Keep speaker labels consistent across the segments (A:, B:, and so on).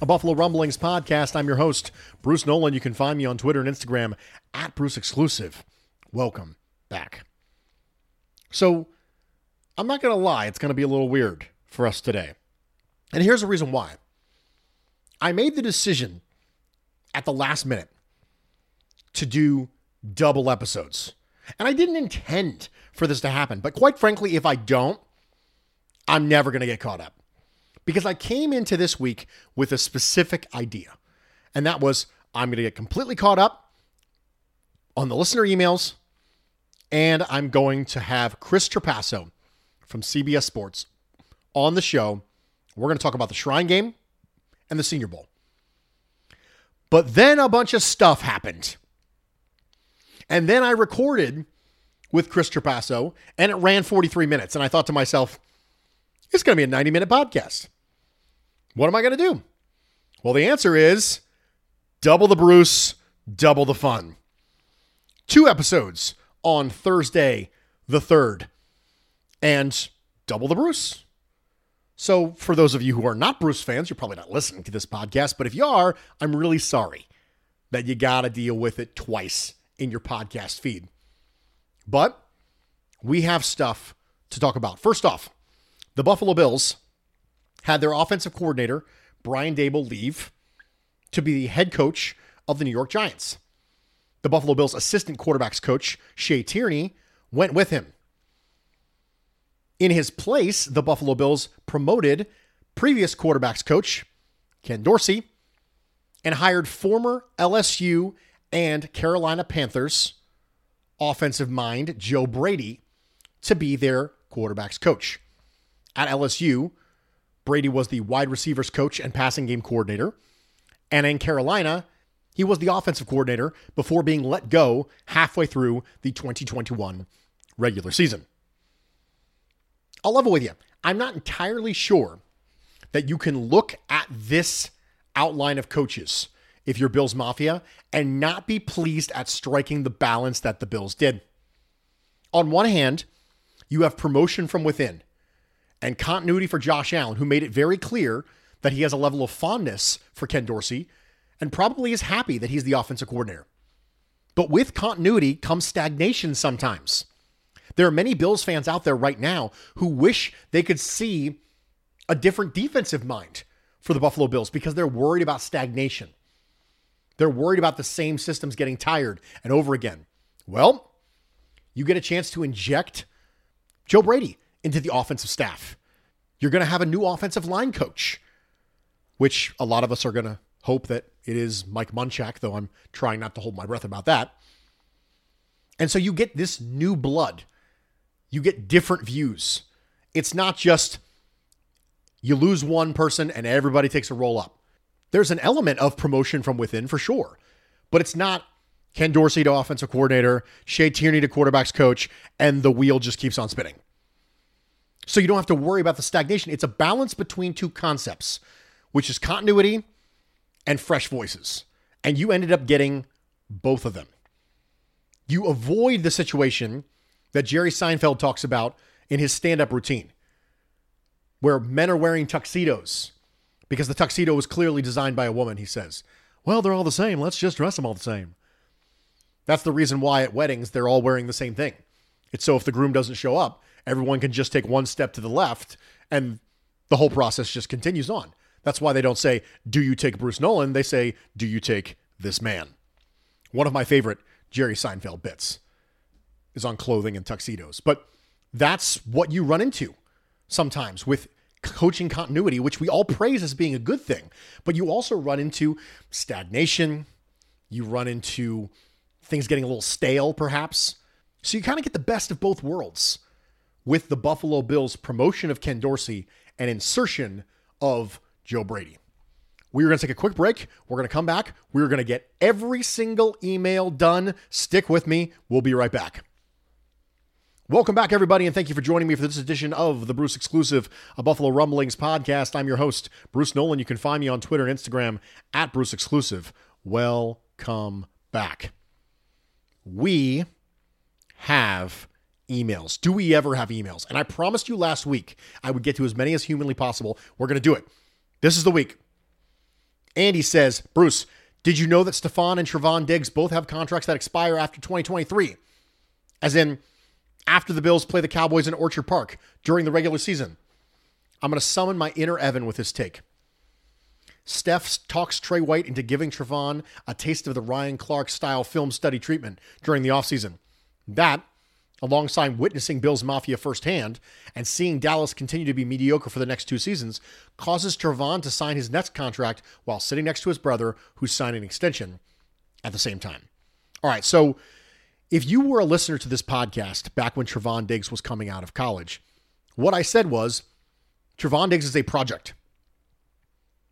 A: a Buffalo Rumblings podcast. I'm your host, Bruce Nolan. You can find me on Twitter and Instagram at Bruce Exclusive. Welcome back. So, I'm not going to lie, it's going to be a little weird for us today. And here's the reason why. I made the decision at the last minute to do double episodes. And I didn't intend for this to happen. But quite frankly, if I don't, I'm never going to get caught up. Because I came into this week with a specific idea. And that was I'm going to get completely caught up on the listener emails. And I'm going to have Chris Trapasso from CBS Sports on the show. We're going to talk about the Shrine Game and the Senior Bowl. But then a bunch of stuff happened. And then I recorded with Chris Trapasso, and it ran 43 minutes. And I thought to myself, it's going to be a 90 minute podcast. What am I going to do? Well, the answer is double the Bruce, double the fun. Two episodes on Thursday, the 3rd, and double the Bruce. So, for those of you who are not Bruce fans, you're probably not listening to this podcast, but if you are, I'm really sorry that you got to deal with it twice in your podcast feed. But we have stuff to talk about. First off, the Buffalo Bills had their offensive coordinator, Brian Daboll, leave to be the head coach of the New York Giants. The Buffalo Bills assistant quarterbacks coach, Shea Tierney, went with him. In his place, the Buffalo Bills promoted previous quarterbacks coach, Ken Dorsey, and hired former LSU and Carolina Panthers offensive mind Joe Brady to be their quarterback's coach. At LSU, Brady was the wide receivers coach and passing game coordinator. And in Carolina, he was the offensive coordinator before being let go halfway through the 2021 regular season. I'll level with you. I'm not entirely sure that you can look at this outline of coaches if you're Bills Mafia and not be pleased at striking the balance that the Bills did. On one hand, you have promotion from within and continuity for Josh Allen, who made it very clear that he has a level of fondness for Ken Dorsey and probably is happy that he's the offensive coordinator. But with continuity comes stagnation sometimes. There are many Bills fans out there right now who wish they could see a different defensive mind for the Buffalo Bills because they're worried about stagnation. They're worried about the same systems getting tired and over again. Well, you get a chance to inject Joe Brady into the offensive staff. You're going to have a new offensive line coach, which a lot of us are going to hope that it is Mike Munchak, though I'm trying not to hold my breath about that. And so you get this new blood. You get different views It's not just you lose one person and everybody takes a roll up. There's an element of promotion from within for sure, but it's not Ken Dorsey to offensive coordinator, Shea Tierney to quarterbacks coach, and the wheel just keeps on spinning. So you don't have to worry about the stagnation. It's a balance between two concepts, which is continuity and fresh voices. And you ended up getting both of them. You avoid the situation that Jerry Seinfeld talks about in his stand up routine, where men are wearing tuxedos because the tuxedo was clearly designed by a woman, he says. Well, they're all the same. Let's just dress them all the same. That's the reason why at weddings they're all wearing the same thing. It's so if the groom doesn't show up, everyone can just take one step to the left and the whole process just continues on. That's why they don't say, Do you take Bruce Nolan? They say, Do you take this man? One of my favorite Jerry Seinfeld bits is on clothing and tuxedos. But that's what you run into sometimes with coaching continuity, which we all praise as being a good thing. But you also run into stagnation. You run into things getting a little stale, perhaps. So you kind of get the best of both worlds with the Buffalo Bills promotion of Ken Dorsey and insertion of Joe Brady. We are going to take a quick break. We're going to come back. We're going to get every single email done. Stick with me. We'll be right back. Welcome back, everybody, and thank you for joining me for this edition of the Bruce Exclusive, a Buffalo Rumblings podcast. I'm your host, Bruce Nolan. You can find me on Twitter and Instagram at Bruce Exclusive. Welcome back. We have emails. Do we ever have emails? And I promised you last week I would get to as many as humanly possible. We're going to do it. This is the week. Andy says, Bruce, did you know that Stefon and Trevon Diggs both have contracts that expire after 2023? As in, after the Bills play the Cowboys in Orchard Park during the regular season. I'm going to summon my inner Evan with this take. Steph talks Tre White into giving Trevon a taste of the Ryan Clark style film study treatment during the offseason. That, alongside witnessing Bills Mafia firsthand and seeing Dallas continue to be mediocre for the next two seasons, causes Trevon to sign his next contract while sitting next to his brother, who's signing an extension at the same time. All right, so if you were a listener to this podcast back when Trevon Diggs was coming out of college, what I said was Trevon Diggs is a project.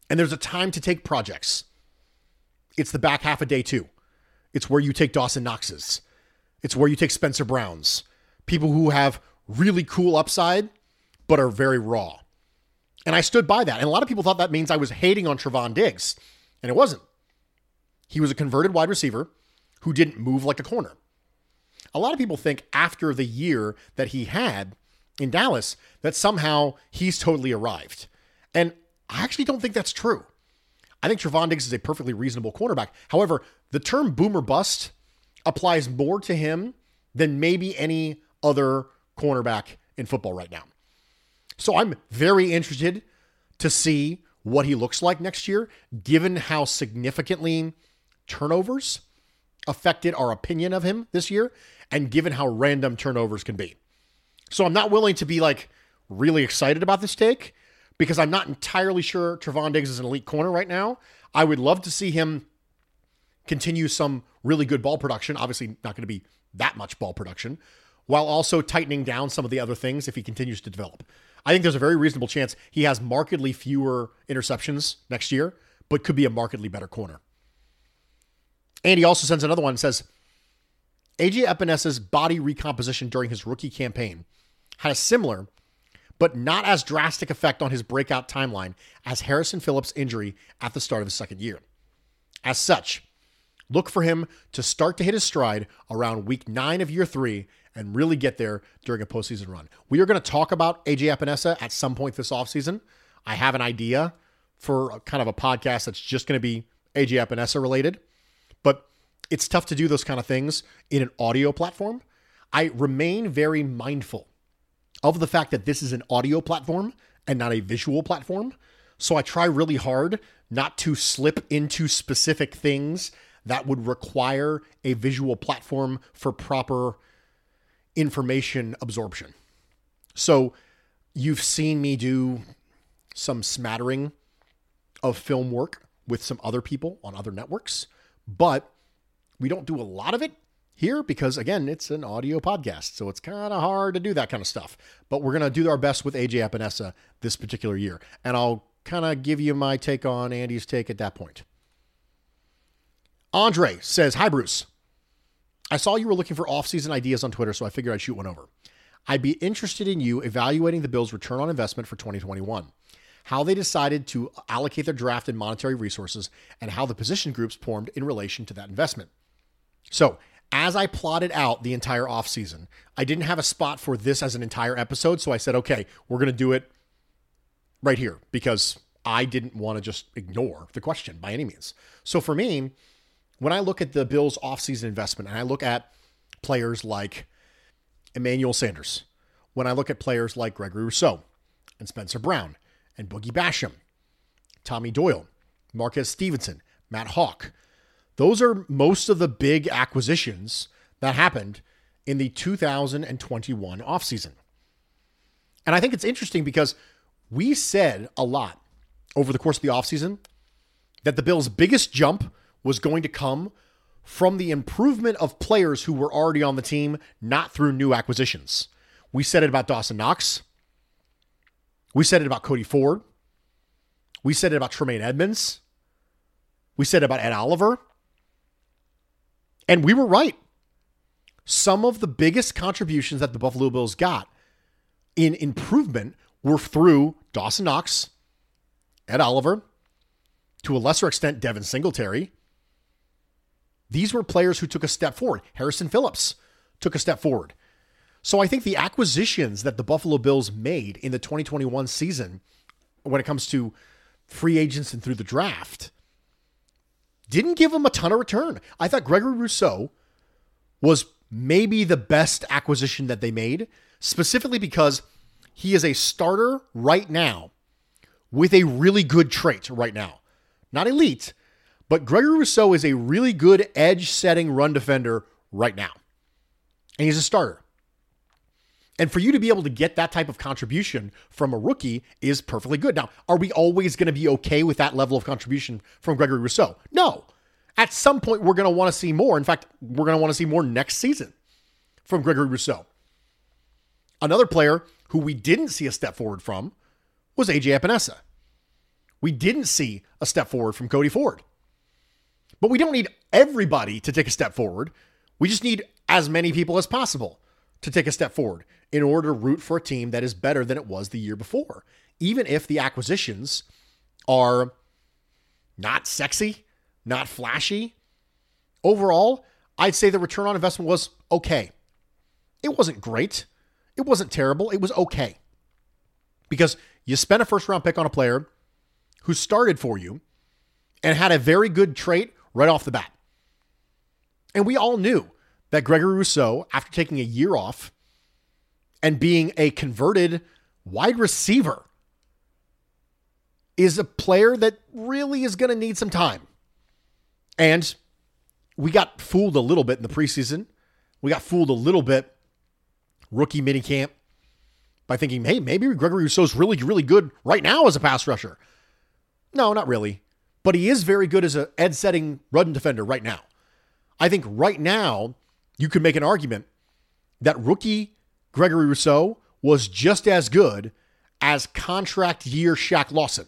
A: And there's a time to take projects. It's the back half of day two. It's where you take Dawson Knox's. It's where you take Spencer Brown's. People who have really cool upside, but are very raw. And I stood by that. And a lot of people thought that means I was hating on Trevon Diggs. And it wasn't. He was a converted wide receiver who didn't move like a corner a lot of people think after the year that he had in Dallas that somehow he's totally arrived. And I actually don't think that's true. I think Trevon Diggs is a perfectly reasonable cornerback. However, the term boomer bust applies more to him than maybe any other cornerback in football right now. So I'm very interested to see what he looks like next year, given how significantly turnovers affected our opinion of him this year and given how random turnovers can be. So I'm not willing to be like really excited about this take because I'm not entirely sure Trevon Diggs is an elite corner right now. I would love to see him continue some really good ball production. Obviously, not going to be that much ball production, while also tightening down some of the other things if he continues to develop. I think there's a very reasonable chance he has markedly fewer interceptions next year, but could be a markedly better corner. And he also sends another one and says, AJ Epenesa's body recomposition during his rookie campaign had a similar, but not as drastic effect on his breakout timeline as Harrison Phillips' injury at the start of his second year. As such, look for him to start to hit his stride around week nine of year three and really get there during a postseason run. We are going to talk about AJ Epenesa at some point this offseason. I have an idea for kind of a podcast that's just going to be AJ Epenesa related, but it's tough to do those kind of things in an audio platform. I remain very mindful of the fact that this is an audio platform and not a visual platform. So I try really hard not to slip into specific things that would require a visual platform for proper information absorption. So you've seen me do some smattering of film work with some other people on other networks, but we don't do a lot of it here because, again, it's an audio podcast. So it's kind of hard to do that kind of stuff. But we're to do our best with AJ Epenesa this particular year. And I'll kind of give you my take on Andy's take at that point. Andre says, Hi, Bruce. I saw you were looking for off-season ideas on Twitter, so I figured I'd shoot one over. I'd be interested in you evaluating the Bills' return on investment for 2021, how they decided to allocate their draft and monetary resources, and how the position groups formed in relation to that investment. So, as I plotted out the entire offseason, I didn't have a spot for this as an entire episode, so I said, okay, we're going to do it right here because I didn't want to just ignore the question by any means. So for me, when I look at the Bills' offseason investment and I look at players like Emmanuel Sanders, when I look at players like Gregory Rousseau and Spencer Brown and Boogie Basham, Tommy Doyle, Marquez Stevenson, Matt Haack, those are most of the big acquisitions that happened in the 2021 offseason. And I think it's interesting because we said a lot over the course of the offseason that the Bills' biggest jump was going to come from the improvement of players who were already on the team, not through new acquisitions. We said it about Dawson Knox. We said it about Cody Ford. We said it about Tremaine Edmunds. We said it about Ed Oliver. And we were right. Some of the biggest contributions that the Buffalo Bills got in improvement were through Dawson Knox, Ed Oliver, to a lesser extent, Devin Singletary. These were players who took a step forward. Harrison Phillips took a step forward. So I think the acquisitions that the Buffalo Bills made in the 2021 season, when it comes to free agents and through the draft, didn't give them a ton of return. I thought Gregory Rousseau was maybe the best acquisition that they made, specifically because he is a starter right now with a really good trait right now. Not elite, but Gregory Rousseau is a really good edge setting run defender right now. And he's a starter. And for you to be able to get that type of contribution from a rookie is perfectly good. Now, are we always going to be okay with that level of contribution from Gregory Rousseau? No. At some point, we're going to want to see more. In fact, we're going to want to see more next season from Gregory Rousseau. Another player who we didn't see a step forward from was AJ Epenesa. We didn't see a step forward from Cody Ford. But we don't need everybody to take a step forward. We just need as many people as possible to take a step forward in order to root for a team that is better than it was the year before, even if the acquisitions are not sexy, not flashy. Overall, I'd say the return on investment was okay. It wasn't great. It wasn't terrible. It was okay. Because you spent a first round pick on a player who started for you and had a very good trait right off the bat. And we all knew that Gregory Rousseau, after taking a year off and being a converted wide receiver, is a player that really is going to need some time. And we got fooled a little bit in the preseason. We got fooled a little bit rookie minicamp by thinking, hey, maybe Gregory Rousseau's really, really good right now as a pass rusher. No, not really but he is very good as a edge setting run defender right now. I think right now you could make an argument that rookie Gregory Rousseau was just as good as contract year Shaq Lawson.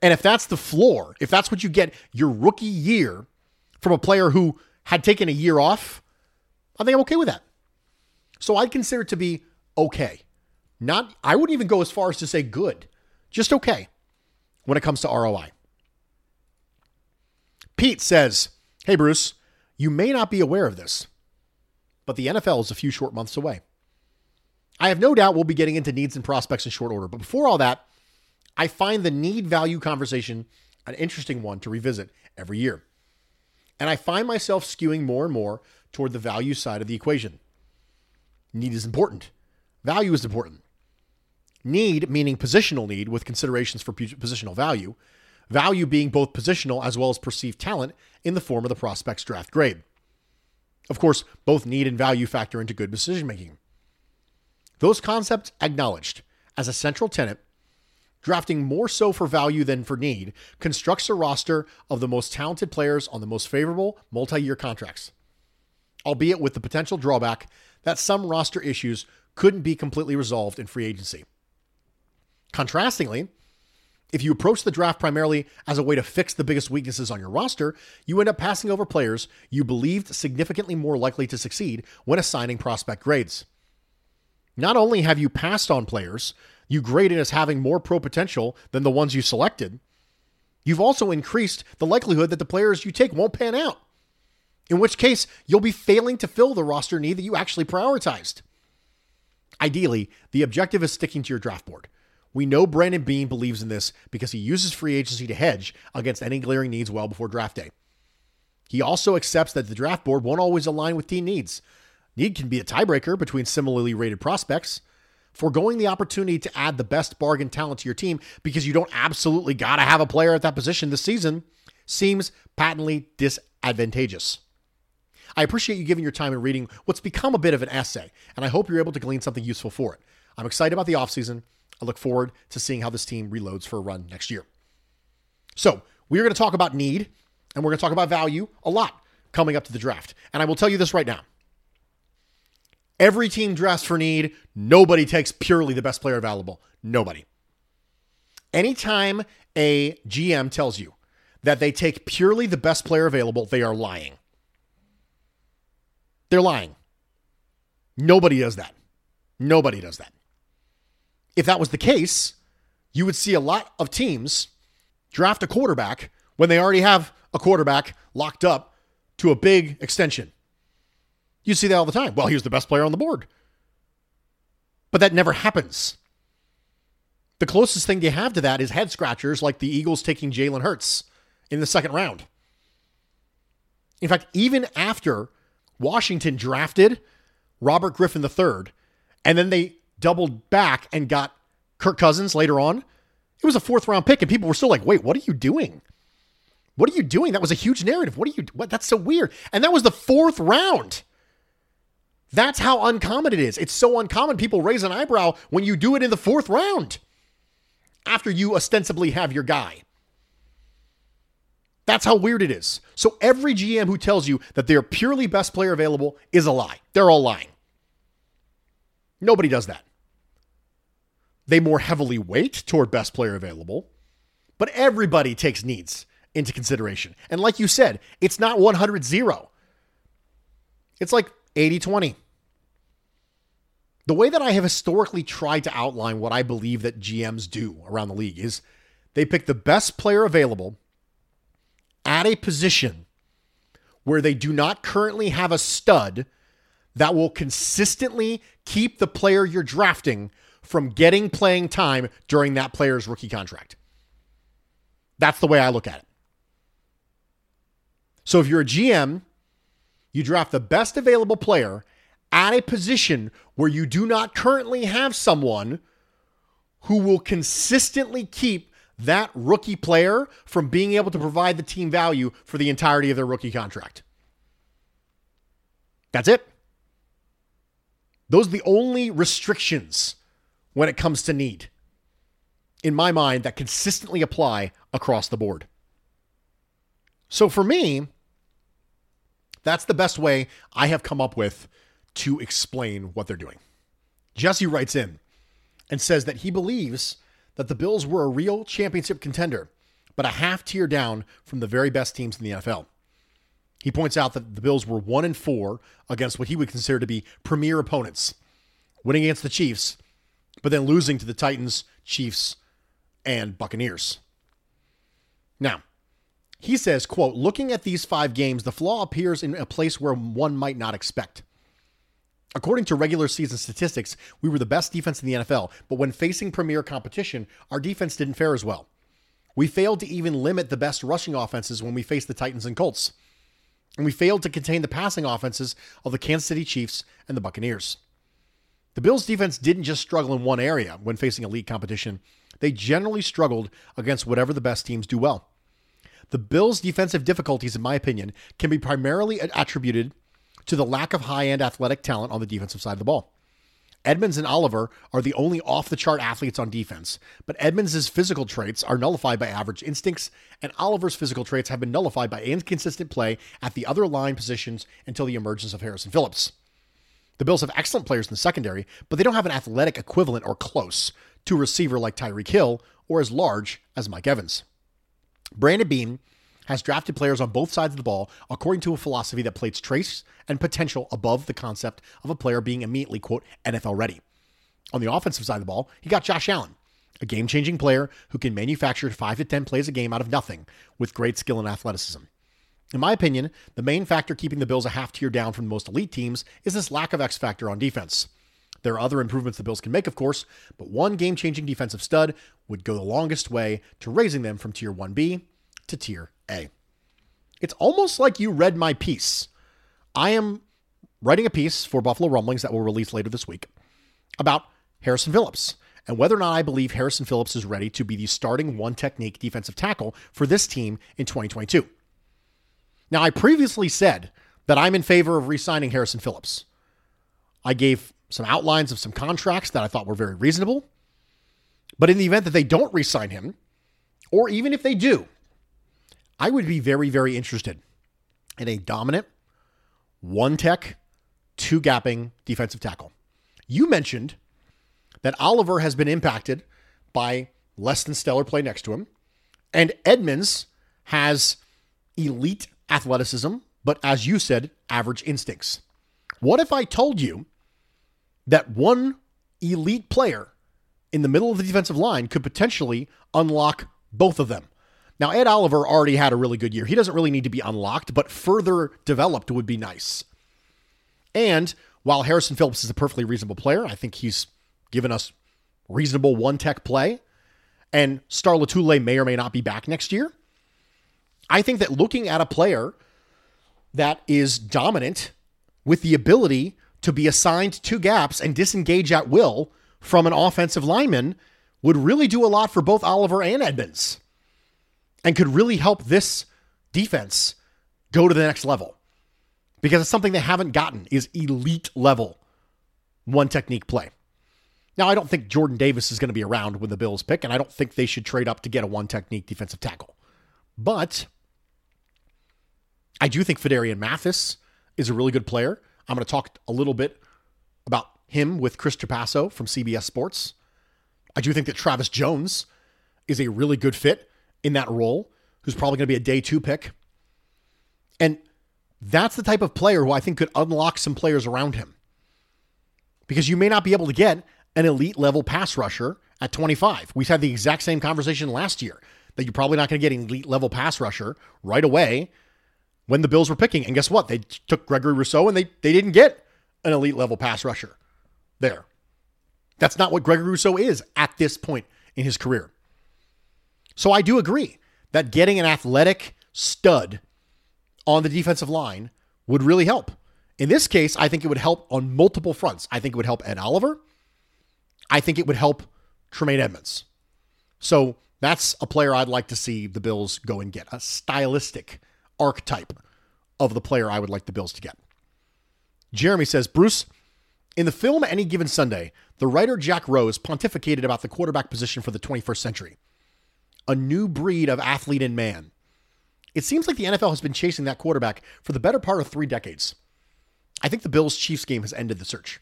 A: And if that's the floor, if that's what you get your rookie year from a player who had taken a year off, I think I'm okay with that. So I'd consider it to be okay. Not I wouldn't even go as far as to say good. Just okay when it comes to ROI. Pete says, Hey, Bruce, you may not be aware of this, but the NFL is a few short months away. I have no doubt we'll be getting into needs and prospects in short order, but before all that, I find the need value conversation an interesting one to revisit every year. And I find myself skewing more and more toward the value side of the equation. Need is important, value is important. Need, meaning positional need with considerations for positional value, value being both positional as well as perceived talent in the form of the prospect's draft grade. Of course, both need and value factor into good decision making. Those concepts acknowledged as a central tenet, drafting more so for value than for need constructs a roster of the most talented players on the most favorable multi year contracts. albeit with the potential drawback that some roster issues couldn't be completely resolved in free agency. Contrastingly, if you approach the draft primarily as a way to fix the biggest weaknesses on your roster, you end up passing over players you believed significantly more likely to succeed when assigning prospect grades. Not only have you passed on players you graded as having more pro potential than the ones you selected, you've also increased the likelihood that the players you take won't pan out, in which case you'll be failing to fill the roster need that you actually prioritized. Ideally, the objective is sticking to your draft board. We know Brandon Beane believes in this because he uses free agency to hedge against any glaring needs well before draft day. He also accepts that the draft board won't always align with team needs. Need can be a tiebreaker between similarly rated prospects. Foregoing the opportunity to add the best bargain talent to your team because you don't absolutely got to have a player at that position this season seems patently disadvantageous. I appreciate you giving your time and reading what's become a bit of an essay, and I hope you're able to glean something useful for it. I'm excited about the offseason. I look forward to seeing how this team reloads for a run next year. So, we're going to talk about need and we're going to talk about value a lot coming up to the draft. And I will tell you this right now. Every team drafts for need. Nobody takes purely the best player available. Nobody. Anytime a GM tells you that they take purely the best player available, they are lying. They're lying. Nobody does that. Nobody does that. If that was the case, you would see a lot of teams draft a quarterback when they already have a quarterback locked up to a big extension. You see that all the time. Well, he was the best player on the board. But that never happens. The closest thing you have to that is head scratchers like the Eagles taking Jalen Hurts in the second round. In fact, even after Washington drafted Robert Griffin III, and then they doubled back and got Kirk Cousins later on. It was a fourth round pick, and people were still like, wait, what are you doing? What are you doing? That was a huge narrative. What are you what that's so weird. And that was the fourth round. That's how uncommon it is. It's so uncommon people raise an eyebrow when you do it in the fourth round after you ostensibly have your guy. That's how weird it is. So every GM who tells you that they're purely best player available is a lie. They're all lying. Nobody does that. They more heavily weight toward best player available, but everybody takes needs into consideration. And like you said, it's not 100 0. It's like 80 20. The way that I have historically tried to outline what I believe that GMs do around the league is they pick the best player available at a position where they do not currently have a stud that will consistently keep the player you're drafting from getting playing time during that player's rookie contract. That's the way I look at it. So if you're a GM, you draft the best available player at a position where you do not currently have someone who will consistently keep that rookie player from being able to provide the team value for the entirety of their rookie contract. That's it. Those are the only restrictions when it comes to need, in my mind, that consistently apply across the board. So for me, that's the best way I have come up with to explain what they're doing. Jesse writes in and says that he believes that the Bills were a real championship contender, but a half tier down from the very best teams in the NFL. He points out that the Bills were 1 and 4 against what he would consider to be premier opponents, winning against the Chiefs but then losing to the Titans, Chiefs, and Buccaneers. Now, he says, quote, looking at these five games, the flaw appears in a place where one might not expect. According to regular season statistics, we were the best defense in the NFL, but when facing premier competition, our defense didn't fare as well. We failed to even limit the best rushing offenses when we faced the Titans and Colts. And we failed to contain the passing offenses of the Kansas City Chiefs and the Buccaneers. The Bills' defense didn't just struggle in one area when facing elite competition, they generally struggled against whatever the best teams do well. The Bills' defensive difficulties, in my opinion, can be primarily attributed to the lack of high end athletic talent on the defensive side of the ball. Edmunds and Oliver are the only off the chart athletes on defense, but Edmunds' physical traits are nullified by average instincts, and Oliver's physical traits have been nullified by inconsistent play at the other line positions until the emergence of Harrison Phillips. The Bills have excellent players in the secondary, but they don't have an athletic equivalent or close to a receiver like Tyreek Hill or as large as Mike Evans. Brandon Beane has drafted players on both sides of the ball according to a philosophy that places trace and potential above the concept of a player being immediately, quote, NFL ready. On the offensive side of the ball, he got Josh Allen, a game changing player who can manufacture five to 10 plays a game out of nothing with great skill and athleticism. In my opinion, the main factor keeping the Bills a half tier down from most elite teams is this lack of X factor on defense. There are other improvements the Bills can make, of course, but one game changing defensive stud would go the longest way to raising them from tier 1B to tier A. It's almost like you read my piece. I am writing a piece for Buffalo Rumblings that will release later this week about Harrison Phillips and whether or not I believe Harrison Phillips is ready to be the starting one technique defensive tackle for this team in 2022. Now, I previously said that I'm in favor of re signing Harrison Phillips. I gave some outlines of some contracts that I thought were very reasonable. But in the event that they don't re sign him, or even if they do, I would be very, very interested in a dominant, one tech, two gapping defensive tackle. You mentioned that Oliver has been impacted by less than stellar play next to him, and Edmunds has elite athleticism, but as you said, average instincts. What if I told you that one elite player in the middle of the defensive line could potentially unlock both of them? Now, Ed Oliver already had a really good year. He doesn't really need to be unlocked, but further developed would be nice. And while Harrison Phillips is a perfectly reasonable player, I think he's given us reasonable one tech play. And Star Lotulelei may or may not be back next year. I think that looking at a player that is dominant with the ability to be assigned two gaps and disengage at will from an offensive lineman would really do a lot for both Oliver and Edmunds and could really help this defense go to the next level because it's something they haven't gotten is elite level one technique play. Now, I don't think Jordan Davis is going to be around when the Bills pick, and I don't think they should trade up to get a one technique defensive tackle. But I do think Phidarian Mathis is a really good player. I'm going to talk a little bit about him with Chris Trapasso from CBS Sports. I do think that Travis Jones is a really good fit in that role, who's probably going to be a day two pick. And that's the type of player who I think could unlock some players around him. Because you may not be able to get an elite level pass rusher at 25. We've had the exact same conversation last year that you're probably not going to get an elite level pass rusher right away when the Bills were picking. And guess what? They took Gregory Rousseau and they, they didn't get an elite level pass rusher there. That's not what Gregory Rousseau is at this point in his career. So I do agree that getting an athletic stud on the defensive line would really help. In this case, I think it would help on multiple fronts. I think it would help Ed Oliver. I think it would help Tremaine Edmunds. So that's a player I'd like to see the Bills go and get a stylistic archetype of the player I would like the Bills to get. Jeremy says, Bruce, in the film Any Given Sunday, the writer Jack Rose pontificated about the quarterback position for the 21st century a new breed of athlete and man. It seems like the NFL has been chasing that quarterback for the better part of three decades. I think the Bills Chiefs game has ended the search.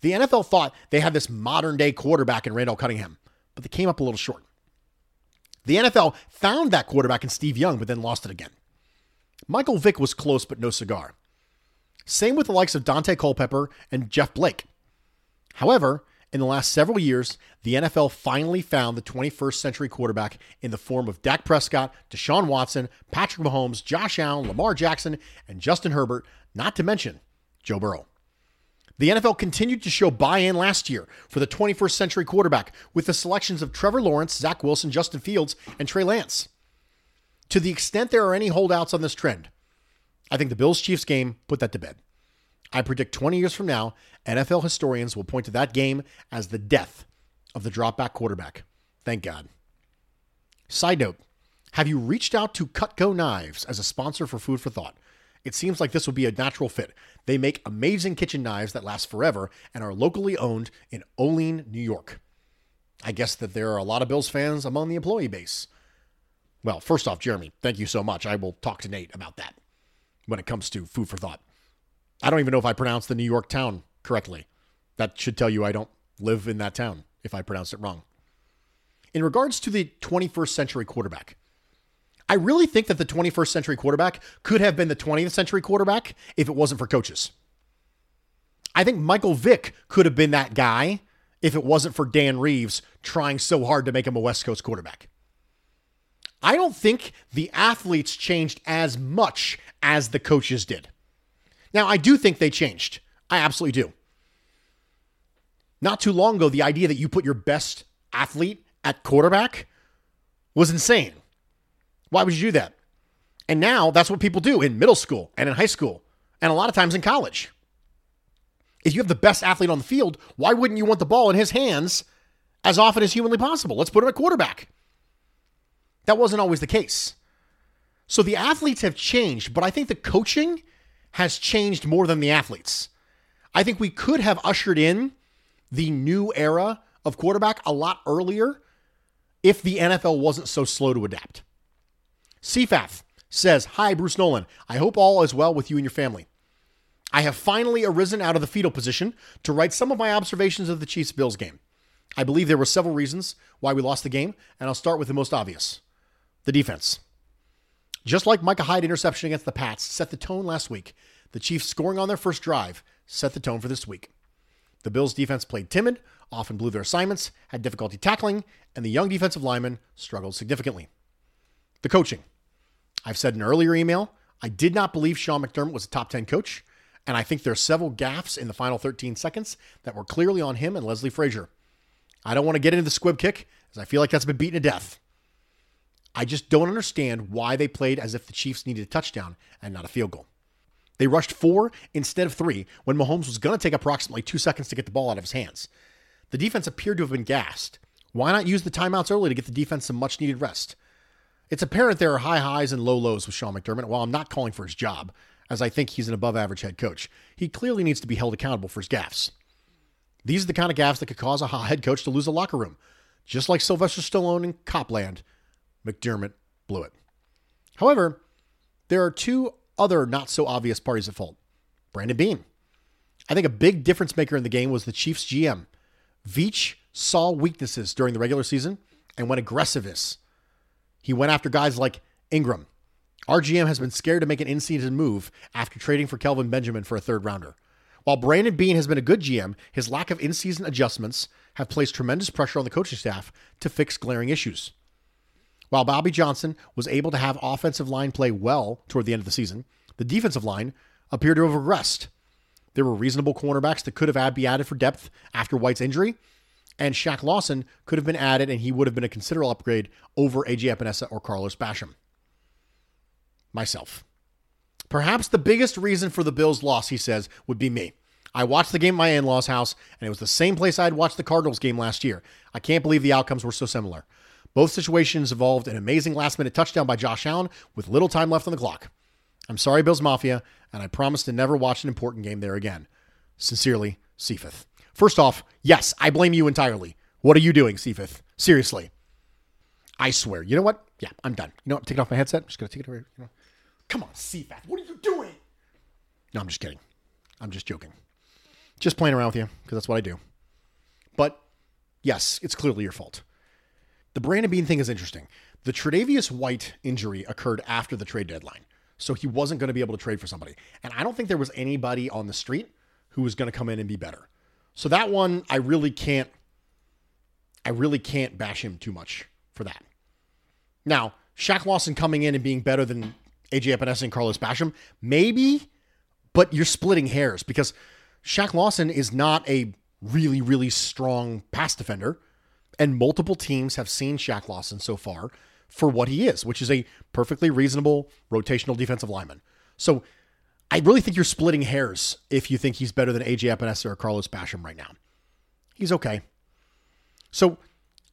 A: The NFL thought they had this modern day quarterback in Randall Cunningham, but they came up a little short. The NFL found that quarterback in Steve Young, but then lost it again. Michael Vick was close, but no cigar. Same with the likes of Daunte Culpepper and Jeff Blake. However, in the last several years, the NFL finally found the 21st century quarterback in the form of Dak Prescott, Deshaun Watson, Patrick Mahomes, Josh Allen, Lamar Jackson, and Justin Herbert, not to mention Joe Burrow. The NFL continued to show buy in last year for the 21st century quarterback with the selections of Trevor Lawrence, Zach Wilson, Justin Fields, and Trey Lance. To the extent there are any holdouts on this trend, I think the Bills Chiefs game put that to bed. I predict 20 years from now, NFL historians will point to that game as the death of the dropback quarterback. Thank God. Side note Have you reached out to Cutco Knives as a sponsor for Food for Thought? It seems like this would be a natural fit. They make amazing kitchen knives that last forever and are locally owned in Olean, New York. I guess that there are a lot of Bills fans among the employee base. Well, first off, Jeremy, thank you so much. I will talk to Nate about that when it comes to food for thought. I don't even know if I pronounced the New York town correctly. That should tell you I don't live in that town if I pronounced it wrong. In regards to the 21st century quarterback, I really think that the 21st century quarterback could have been the 20th century quarterback if it wasn't for coaches. I think Michael Vick could have been that guy if it wasn't for Dan Reeves trying so hard to make him a West Coast quarterback. I don't think the athletes changed as much as the coaches did. Now, I do think they changed. I absolutely do. Not too long ago, the idea that you put your best athlete at quarterback was insane. Why would you do that? And now that's what people do in middle school and in high school and a lot of times in college. If you have the best athlete on the field, why wouldn't you want the ball in his hands as often as humanly possible? Let's put him at quarterback. That wasn't always the case. So the athletes have changed, but I think the coaching has changed more than the athletes. I think we could have ushered in the new era of quarterback a lot earlier if the NFL wasn't so slow to adapt. CFAF says, Hi, Bruce Nolan. I hope all is well with you and your family. I have finally arisen out of the fetal position to write some of my observations of the Chiefs Bills game. I believe there were several reasons why we lost the game, and I'll start with the most obvious the defense. Just like Micah Hyde interception against the Pats set the tone last week, the Chiefs scoring on their first drive set the tone for this week. The Bills defense played timid, often blew their assignments, had difficulty tackling, and the young defensive linemen struggled significantly. The coaching. I've said in an earlier email, I did not believe Sean McDermott was a top 10 coach, and I think there are several gaffes in the final 13 seconds that were clearly on him and Leslie Frazier. I don't want to get into the squib kick, as I feel like that's been beaten to death. I just don't understand why they played as if the Chiefs needed a touchdown and not a field goal. They rushed four instead of three when Mahomes was going to take approximately two seconds to get the ball out of his hands. The defense appeared to have been gassed. Why not use the timeouts early to get the defense some much needed rest? It's apparent there are high highs and low lows with Sean McDermott. While I'm not calling for his job, as I think he's an above average head coach, he clearly needs to be held accountable for his gaffes. These are the kind of gaffes that could cause a head coach to lose a locker room. Just like Sylvester Stallone in Copland, McDermott blew it. However, there are two other not so obvious parties at fault. Brandon Beane. I think a big difference maker in the game was the Chiefs GM. Veach saw weaknesses during the regular season and went aggressiveness. He went after guys like Ingram. Our GM has been scared to make an in season move after trading for Kelvin Benjamin for a third rounder. While Brandon Beane has been a good GM, his lack of in season adjustments have placed tremendous pressure on the coaching staff to fix glaring issues. While Bobby Johnson was able to have offensive line play well toward the end of the season, the defensive line appeared to have regressed. There were reasonable cornerbacks that could have been added for depth after White's injury, and Shaq Lawson could have been added, and he would have been a considerable upgrade over AJ Epenesa or Carlos Basham. Myself. Perhaps the biggest reason for the Bills' loss, he says, would be me. I watched the game at my in law's house, and it was the same place I had watched the Cardinals game last year. I can't believe the outcomes were so similar. Both situations involved an amazing last minute touchdown by Josh Allen with little time left on the clock. I'm sorry, Bills Mafia, and I promise to never watch an important game there again. Sincerely, Cephas. First off, yes, I blame you entirely. What are you doing, Cephas? Seriously. I swear. You know what? Yeah, I'm done. You know what? I'm taking off my headset. I'm just going to take it away. Come on, Cephas. What are you doing? No, I'm just kidding. I'm just joking. Just playing around with you because that's what I do. But yes, it's clearly your fault. The Brandon Beane thing is interesting. The Tre'Davious White injury occurred after the trade deadline, so he wasn't going to be able to trade for somebody. And I don't think there was anybody on the street who was going to come in and be better. So that one, I really can't, I really can't bash him too much for that. Now, Shaq Lawson coming in and being better than AJ Epenesa and Carlos Basham, maybe, but you're splitting hairs because Shaq Lawson is not a really, really strong pass defender. And multiple teams have seen Shaq Lawson so far for what he is, which is a perfectly reasonable rotational defensive lineman. So I really think you're splitting hairs if you think he's better than AJ Epenesa or Carlos Basham right now. He's okay. So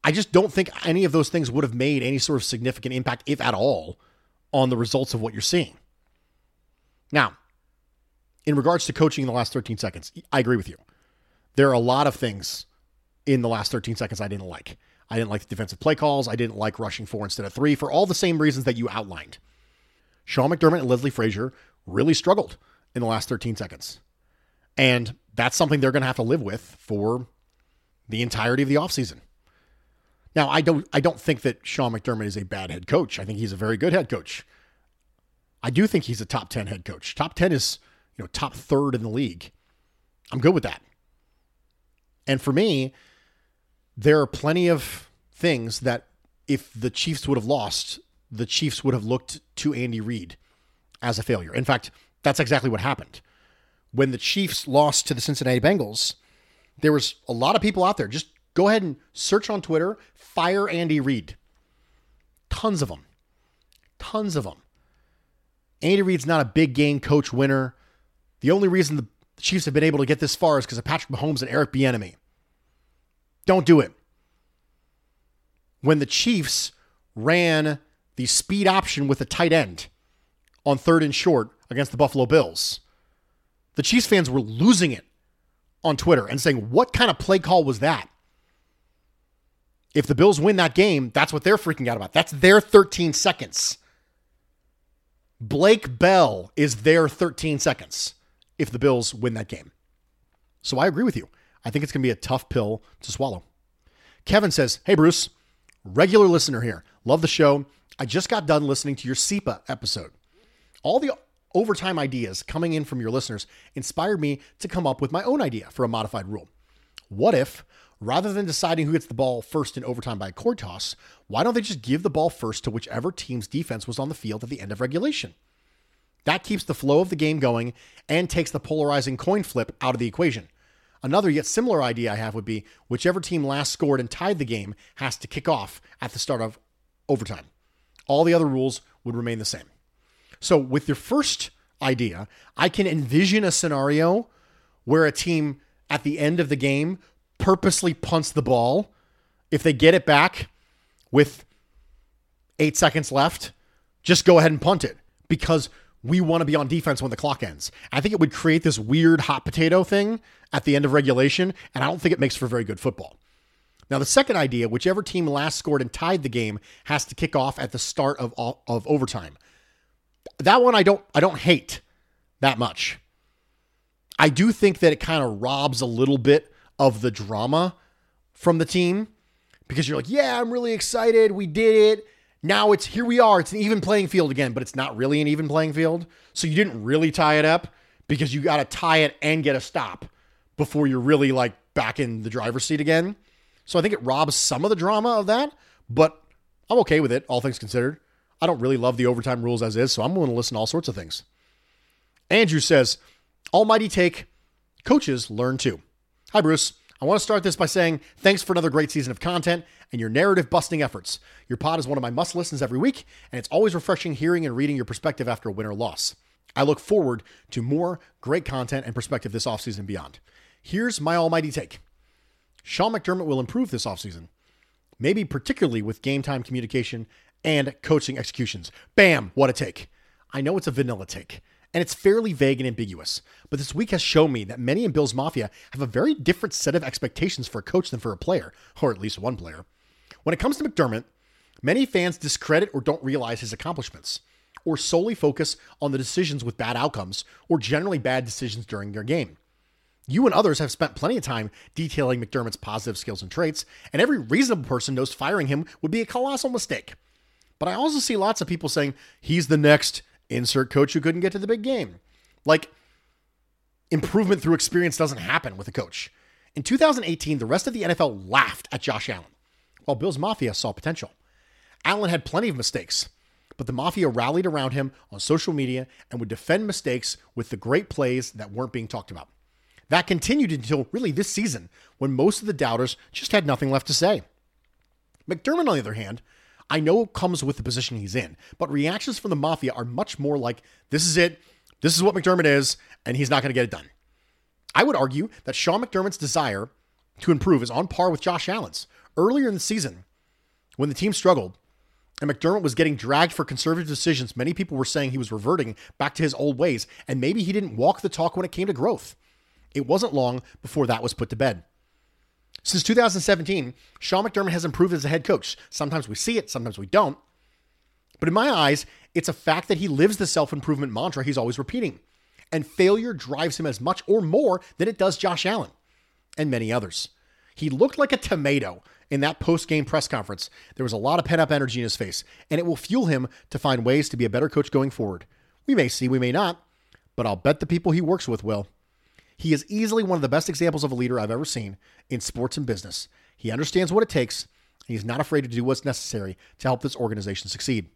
A: I just don't think any of those things would have made any sort of significant impact, if at all, on the results of what you're seeing. Now, in regards to coaching in the last 13 seconds, I agree with you. There are a lot of things in the last 13 seconds I didn't like. I didn't like the defensive play calls. I didn't like rushing four instead of three for all the same reasons that you outlined. Sean McDermott and Leslie Frazier really struggled in the last 13 seconds. And that's something they're going to have to live with for the entirety of the offseason. Now, I don't I don't think that Sean McDermott is a bad head coach. I think he's a very good head coach. I do think he's a top 10 head coach. Top 10 is, you know, top third in the league. I'm good with that. And for me, there are plenty of things that if the Chiefs would have lost, the Chiefs would have looked to Andy Reid as a failure. In fact, that's exactly what happened. When the Chiefs lost to the Cincinnati Bengals, there was a lot of people out there. Just go ahead and search on Twitter, fire Andy Reid. Tons of them. Tons of them. Andy Reid's not a big game coach winner. The only reason the Chiefs have been able to get this far is because of Patrick Mahomes and Eric Bieniemy. Don't do it. When the Chiefs ran the speed option with a tight end on third and short against the Buffalo Bills, the Chiefs fans were losing it on Twitter and saying, What kind of play call was that? If the Bills win that game, that's what they're freaking out about. That's their 13 seconds. Blake Bell is their 13 seconds if the Bills win that game. So I agree with you. I think it's going to be a tough pill to swallow. Kevin says, Hey, Bruce, regular listener here. Love the show. I just got done listening to your SEPA episode. All the overtime ideas coming in from your listeners inspired me to come up with my own idea for a modified rule. What if, rather than deciding who gets the ball first in overtime by a coin toss, why don't they just give the ball first to whichever team's defense was on the field at the end of regulation? That keeps the flow of the game going and takes the polarizing coin flip out of the equation. Another yet similar idea I have would be whichever team last scored and tied the game has to kick off at the start of overtime. All the other rules would remain the same. So, with your first idea, I can envision a scenario where a team at the end of the game purposely punts the ball. If they get it back with eight seconds left, just go ahead and punt it because we want to be on defense when the clock ends. I think it would create this weird hot potato thing at the end of regulation, and I don't think it makes for very good football. Now, the second idea, whichever team last scored and tied the game has to kick off at the start of of overtime. That one I don't I don't hate that much. I do think that it kind of robs a little bit of the drama from the team because you're like, "Yeah, I'm really excited. We did it." Now it's here we are. It's an even playing field again, but it's not really an even playing field. So you didn't really tie it up because you got to tie it and get a stop before you're really like back in the driver's seat again. So I think it robs some of the drama of that, but I'm okay with it, all things considered. I don't really love the overtime rules as is, so I'm willing to listen to all sorts of things. Andrew says, Almighty take, coaches learn too. Hi, Bruce. I want to start this by saying thanks for another great season of content and your narrative busting efforts. Your pod is one of my must listens every week, and it's always refreshing hearing and reading your perspective after a win or loss. I look forward to more great content and perspective this offseason and beyond. Here's my almighty take Sean McDermott will improve this offseason, maybe particularly with game time communication and coaching executions. Bam, what a take. I know it's a vanilla take and it's fairly vague and ambiguous. But this week has shown me that many in Bills Mafia have a very different set of expectations for a coach than for a player, or at least one player. When it comes to McDermott, many fans discredit or don't realize his accomplishments, or solely focus on the decisions with bad outcomes, or generally bad decisions during their game. You and others have spent plenty of time detailing McDermott's positive skills and traits, and every reasonable person knows firing him would be a colossal mistake. But I also see lots of people saying he's the next insert coach who couldn't get to the big game. Like, improvement through experience doesn't happen with a coach. In 2018, the rest of the NFL laughed at Josh Allen, while Bills Mafia saw potential. Allen had plenty of mistakes, but the Mafia rallied around him on social media and would defend mistakes with the great plays that weren't being talked about. That continued until really this season, when most of the doubters just had nothing left to say. McDermott, on the other hand, I know it comes with the position he's in, but reactions from the Mafia are much more like, this is it, this is what McDermott is, and he's not going to get it done. I would argue that Sean McDermott's desire to improve is on par with Josh Allen's. Earlier in the season, when the team struggled, And McDermott was getting dragged for conservative decisions. Many people were saying he was reverting back to his old ways, and maybe he didn't walk the talk when it came to growth. It wasn't long before that was put to bed. Since 2017, Sean McDermott has improved as a head coach. Sometimes we see it, sometimes we don't. But in my eyes, it's a fact that he lives the self improvement mantra he's always repeating. And failure drives him as much or more than it does Josh Allen and many others. He looked like a tomato in that post game press conference. There was a lot of pent up energy in his face, and it will fuel him to find ways to be a better coach going forward. We may see, we may not, but I'll bet the people he works with will. He is easily one of the best examples of a leader I've ever seen in sports and business. He understands what it takes, and he's not afraid to do what's necessary to help this organization succeed.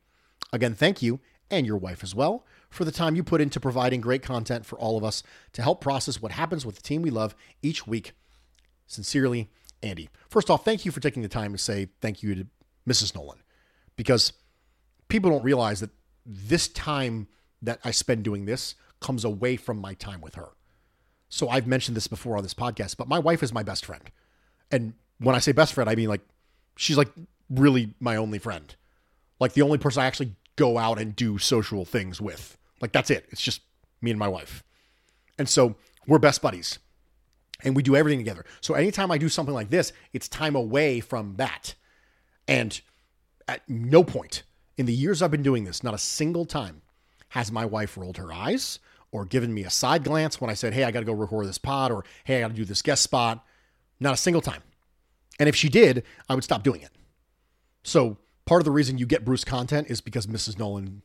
A: Again, thank you, and your wife as well, for the time you put into providing great content for all of us to help process what happens with the team we love each week. Sincerely, Andy. First off, thank you for taking the time to say thank you to Mrs. Nolan because people don't realize that this time that I spend doing this comes away from my time with her. So I've mentioned this before on this podcast, but my wife is my best friend. And when I say best friend, I mean like she's like really my only friend. Like the only person I actually go out and do social things with. Like that's it. It's just me and my wife. And so we're best buddies and we do everything together. So anytime I do something like this, it's time away from that. And at no point in the years I've been doing this, not a single time has my wife rolled her eyes or given me a side glance when I said, Hey, I got to go record this pod or Hey, I got to do this guest spot. Not a single time. And if she did, I would stop doing it. So part of the reason you get Bruce content is because Mrs. Nolan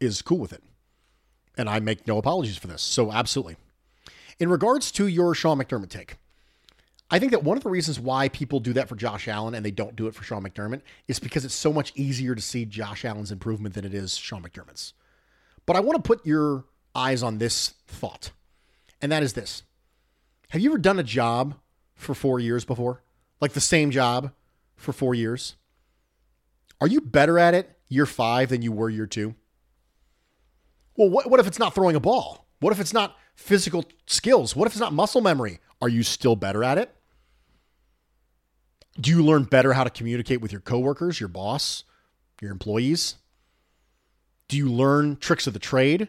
A: is cool with it. And I make no apologies for this. So absolutely. In regards to your Sean McDermott take, I think that one of the reasons why people do that for Josh Allen and they don't do it for Sean McDermott is because it's so much easier to see Josh Allen's improvement than it is Sean McDermott's. But I want to put your eyes on this thought, and that is this Have you ever done a job for four years before? Like the same job for four years? Are you better at it year five than you were year two? Well, what, what if it's not throwing a ball? What if it's not physical skills? What if it's not muscle memory? Are you still better at it? Do you learn better how to communicate with your coworkers, your boss, your employees? Do you learn tricks of the trade?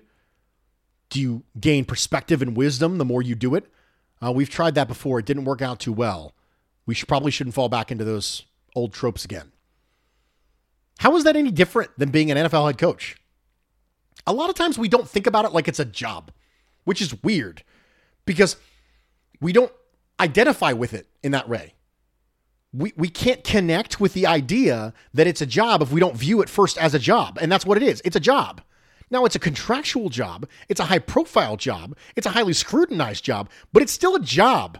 A: Do you gain perspective and wisdom the more you do it? Uh, we've tried that before. It didn't work out too well. We should, probably shouldn't fall back into those old tropes again. How is that any different than being an NFL head coach? A lot of times we don't think about it like it's a job, which is weird because we don't identify with it in that way. We, we can't connect with the idea that it's a job if we don't view it first as a job. And that's what it is it's a job. Now, it's a contractual job, it's a high profile job, it's a highly scrutinized job, but it's still a job.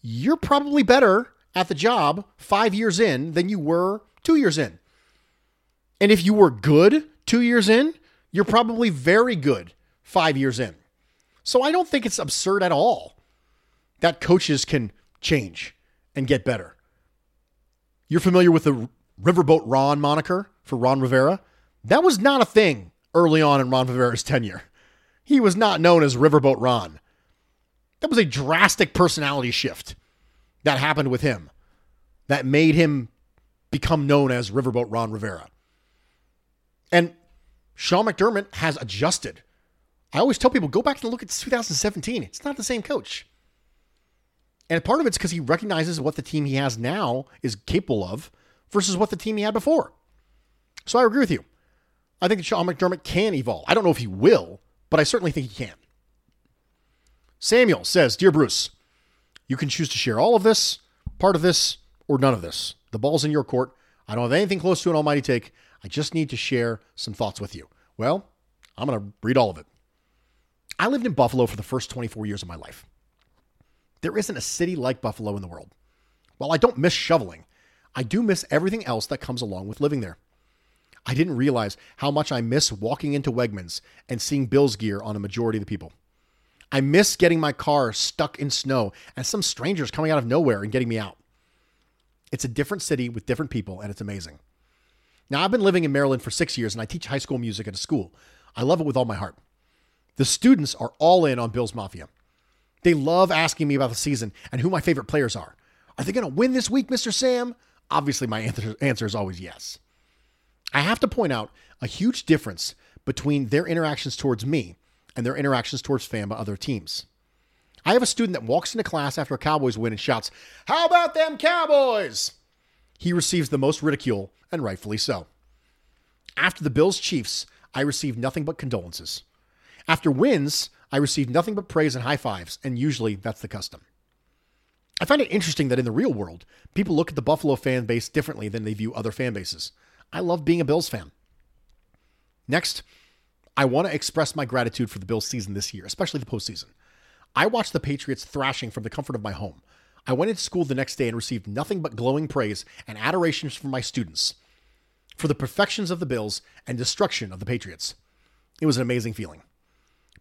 A: You're probably better at the job five years in than you were two years in. And if you were good two years in, you're probably very good five years in. So I don't think it's absurd at all that coaches can change and get better. You're familiar with the Riverboat Ron moniker for Ron Rivera? That was not a thing early on in Ron Rivera's tenure. He was not known as Riverboat Ron. That was a drastic personality shift that happened with him that made him become known as Riverboat Ron Rivera. And Sean McDermott has adjusted. I always tell people go back and look at 2017. It's not the same coach. And part of it's because he recognizes what the team he has now is capable of versus what the team he had before. So I agree with you. I think that Sean McDermott can evolve. I don't know if he will, but I certainly think he can. Samuel says, Dear Bruce, you can choose to share all of this, part of this, or none of this. The ball's in your court. I don't have anything close to an almighty take. I just need to share some thoughts with you. Well, I'm going to read all of it. I lived in Buffalo for the first 24 years of my life. There isn't a city like Buffalo in the world. While I don't miss shoveling, I do miss everything else that comes along with living there. I didn't realize how much I miss walking into Wegmans and seeing Bills gear on a majority of the people. I miss getting my car stuck in snow and some strangers coming out of nowhere and getting me out. It's a different city with different people, and it's amazing. Now, I've been living in Maryland for six years, and I teach high school music at a school. I love it with all my heart. The students are all in on Bills Mafia. They love asking me about the season and who my favorite players are. Are they going to win this week, Mr. Sam? Obviously, my answer, answer is always yes. I have to point out a huge difference between their interactions towards me and their interactions towards fam by other teams. I have a student that walks into class after a Cowboys win and shouts, How about them Cowboys? He receives the most ridicule, and rightfully so. After the Bills Chiefs, I received nothing but condolences. After wins, I received nothing but praise and high fives, and usually that's the custom. I find it interesting that in the real world, people look at the Buffalo fan base differently than they view other fan bases. I love being a Bills fan. Next, I want to express my gratitude for the Bills season this year, especially the postseason. I watched the Patriots thrashing from the comfort of my home. I went into school the next day and received nothing but glowing praise and adoration from my students for the perfections of the Bills and destruction of the Patriots. It was an amazing feeling.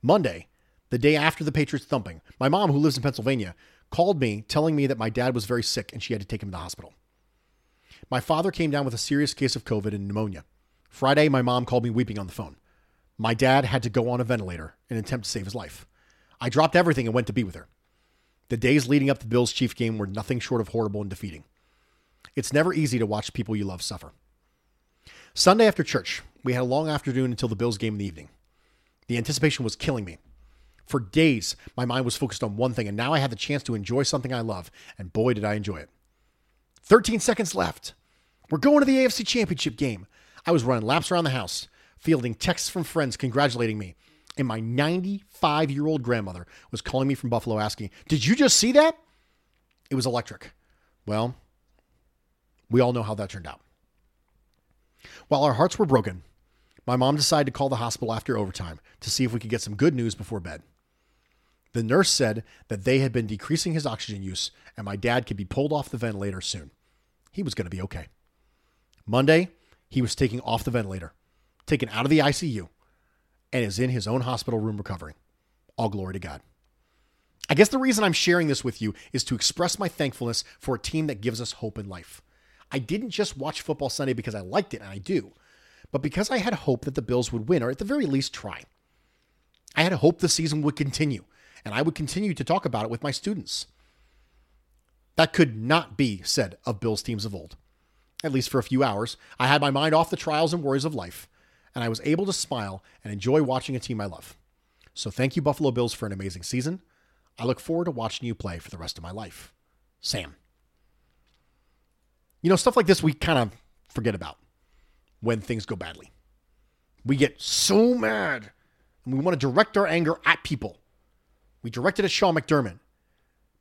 A: Monday, the day after the Patriots thumping, my mom, who lives in Pennsylvania, called me telling me that my dad was very sick and she had to take him to the hospital. My father came down with a serious case of COVID and pneumonia. Friday, my mom called me weeping on the phone. My dad had to go on a ventilator in an attempt to save his life. I dropped everything and went to be with her. The days leading up to the Bills Chief game were nothing short of horrible and defeating. It's never easy to watch people you love suffer. Sunday after church, we had a long afternoon until the Bills game in the evening. The anticipation was killing me. For days, my mind was focused on one thing, and now I had the chance to enjoy something I love, and boy, did I enjoy it. 13 seconds left. We're going to the AFC Championship game. I was running laps around the house, fielding texts from friends congratulating me. And my 95 year old grandmother was calling me from Buffalo asking, Did you just see that? It was electric. Well, we all know how that turned out. While our hearts were broken, my mom decided to call the hospital after overtime to see if we could get some good news before bed. The nurse said that they had been decreasing his oxygen use and my dad could be pulled off the ventilator soon. He was going to be okay. Monday, he was taken off the ventilator, taken out of the ICU, and is in his own hospital room recovering. All glory to God. I guess the reason I'm sharing this with you is to express my thankfulness for a team that gives us hope in life. I didn't just watch football Sunday because I liked it, and I do, but because I had hope that the Bills would win, or at the very least try. I had hope the season would continue, and I would continue to talk about it with my students. That could not be said of Bills teams of old. At least for a few hours, I had my mind off the trials and worries of life, and I was able to smile and enjoy watching a team I love. So thank you, Buffalo Bills, for an amazing season. I look forward to watching you play for the rest of my life. Sam. You know, stuff like this we kind of forget about when things go badly. We get so mad and we want to direct our anger at people. We direct it at Sean McDermott,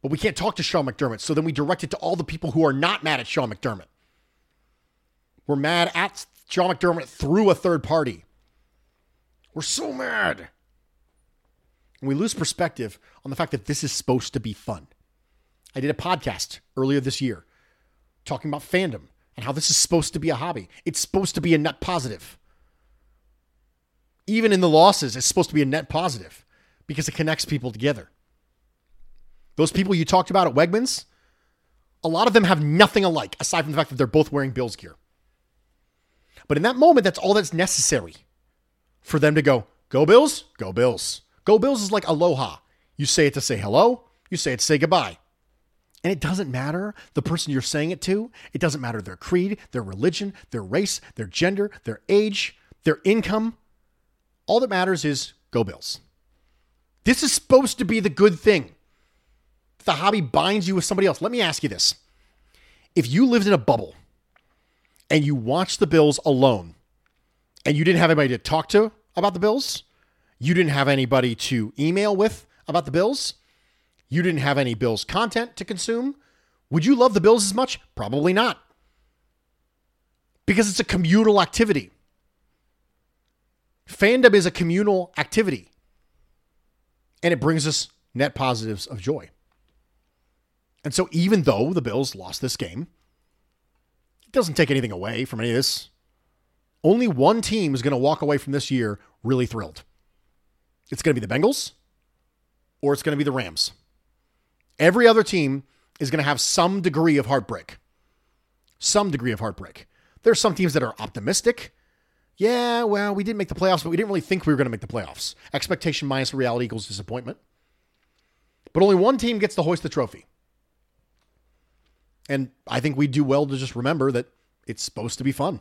A: but we can't talk to Sean McDermott. So then we direct it to all the people who are not mad at Sean McDermott. We're mad at Sean McDermott through a third party. We're so mad. And we lose perspective on the fact that this is supposed to be fun. I did a podcast earlier this year talking about fandom and how this is supposed to be a hobby. It's supposed to be a net positive. Even in the losses, it's supposed to be a net positive because it connects people together. Those people you talked about at Wegmans, a lot of them have nothing alike aside from the fact that they're both wearing Bills gear. But in that moment, that's all that's necessary for them to go, go Bills, go Bills. Go Bills is like aloha. You say it to say hello, you say it to say goodbye. And it doesn't matter the person you're saying it to. It doesn't matter their creed, their religion, their race, their gender, their age, their income. All that matters is go Bills. This is supposed to be the good thing. The hobby binds you with somebody else. Let me ask you this. If you lived in a bubble and you watched the Bills alone and you didn't have anybody to talk to about the Bills, you didn't have anybody to email with about the Bills, you didn't have any Bills content to consume, would you love the Bills as much? Probably not. Because it's a communal activity. Fandom is a communal activity. And it brings us net positives of joy. And so, even though the Bills lost this game, doesn't take anything away from any of this. Only one team is going to walk away from this year really thrilled. It's going to be the Bengals or it's going to be the Rams. Every other team is going to have some degree of heartbreak. Some degree of heartbreak. There's some teams that are optimistic. Yeah, well, we didn't make the playoffs, but we didn't really think we were going to make the playoffs. Expectation minus reality equals disappointment. But only one team gets to hoist the trophy. And I think we do well to just remember that it's supposed to be fun.